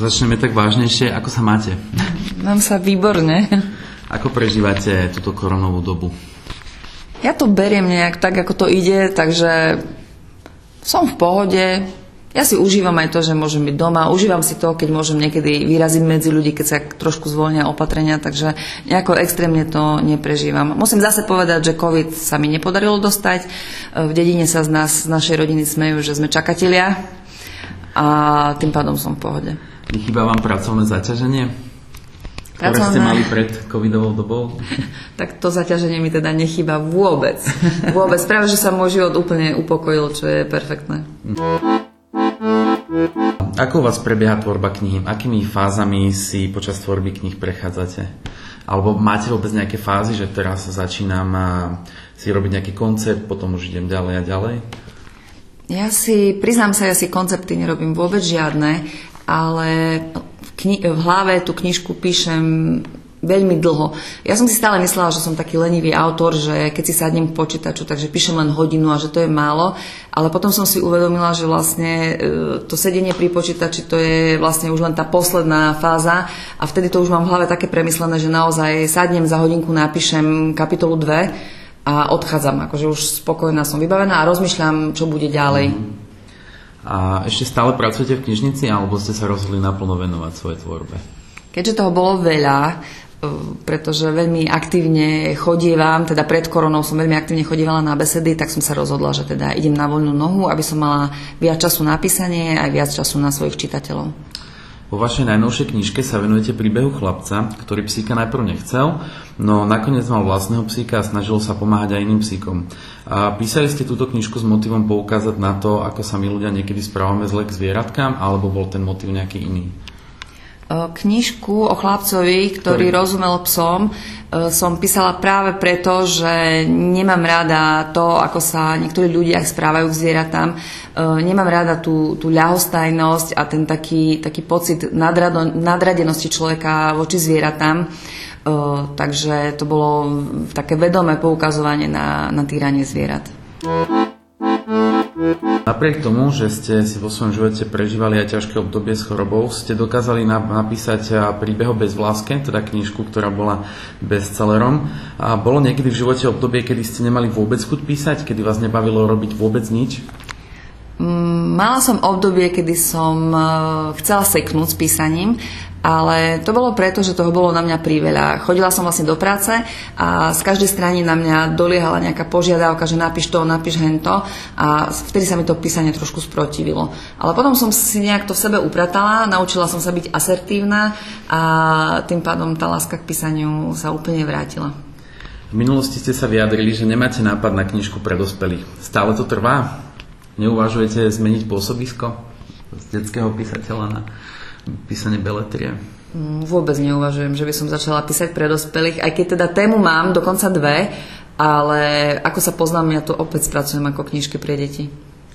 začneme tak vážnejšie. Ako sa máte? Mám sa výborne. Ako prežívate túto koronovú dobu? Ja to beriem nejak tak, ako to ide, takže som v pohode. Ja si užívam aj to, že môžem byť doma. Užívam si to, keď môžem niekedy vyraziť medzi ľudí, keď sa trošku zvolnia opatrenia, takže nejako extrémne to neprežívam. Musím zase povedať, že COVID sa mi nepodarilo dostať. V dedine sa z nás, z našej rodiny smejú, že sme čakatelia a tým pádom som v pohode. Nechýba vám pracovné zaťaženie? Ktoré Pracovné- ste mali pred covidovou dobou? Tak to zaťaženie mi teda nechýba vôbec. Vôbec. Práve, že sa môj život úplne upokojil, čo je perfektné. Ako u vás prebieha tvorba knihy? Akými fázami si počas tvorby knih prechádzate? Alebo máte vôbec nejaké fázy, že teraz začínam si robiť nejaký koncept, potom už idem ďalej a ďalej? Ja si, priznám sa, ja si koncepty nerobím vôbec žiadne, ale v, kni- v hlave tú knižku píšem veľmi dlho. Ja som si stále myslela, že som taký lenivý autor, že keď si sadnem k počítaču, takže píšem len hodinu a že to je málo, ale potom som si uvedomila, že vlastne e, to sedenie pri počítači to je vlastne už len tá posledná fáza a vtedy to už mám v hlave také premyslené, že naozaj sadnem za hodinku, napíšem kapitolu 2 a odchádzam, akože už spokojná som vybavená a rozmýšľam, čo bude ďalej. A ešte stále pracujete v knižnici, alebo ste sa rozhodli naplno venovať svojej tvorbe? Keďže toho bolo veľa, e, pretože veľmi aktívne chodievam, teda pred koronou som veľmi aktívne chodievala na besedy, tak som sa rozhodla, že teda idem na voľnú nohu, aby som mala viac času na písanie aj viac času na svojich čitateľov. Vo vašej najnovšej knižke sa venujete príbehu chlapca, ktorý psíka najprv nechcel, no nakoniec mal vlastného psíka a snažil sa pomáhať aj iným psíkom. A písali ste túto knižku s motivom poukázať na to, ako sa my ľudia niekedy správame zle k zvieratkám, alebo bol ten motiv nejaký iný? Knižku o chlapcovi, ktorý Ktorý? rozumel psom, som písala práve preto, že nemám rada to, ako sa niektorí ľudia správajú k zvieratám. E, Nemám rada tú, tú ľahostajnosť a ten taký, taký pocit nadrado, nadradenosti človeka voči zvieratám. E, Takže to bolo také vedomé poukazovanie na, na týranie zvierat. Napriek tomu, že ste si vo svojom živote prežívali aj ťažké obdobie s chorobou, ste dokázali na- napísať príbeh o bezvláske, teda knižku, ktorá bola bestsellerom. A bolo niekedy v živote obdobie, kedy ste nemali vôbec chuť písať, kedy vás nebavilo robiť vôbec nič? Mm, Mala som obdobie, kedy som eh, chcela seknúť s písaním, ale to bolo preto, že toho bolo na mňa priveľa. Chodila som vlastne do práce a z každej strany na mňa doliehala nejaká požiadavka, že napíš to, napíš hento a vtedy sa mi to písanie trošku sprotivilo. Ale potom som si nejak to v sebe upratala, naučila som sa byť asertívna a tým pádom tá láska k písaniu sa úplne vrátila. V minulosti ste sa vyjadrili, že nemáte nápad na knižku pre dospelých. Stále to trvá? Neuvažujete zmeniť pôsobisko z detského písateľa na písanie beletrie? Mm, Vôbec neuvažujem, že by som začala písať pre dospelých, aj keď teda tému mám, dokonca dve, ale ako sa poznám, ja to opäť spracujem ako knižky pre deti.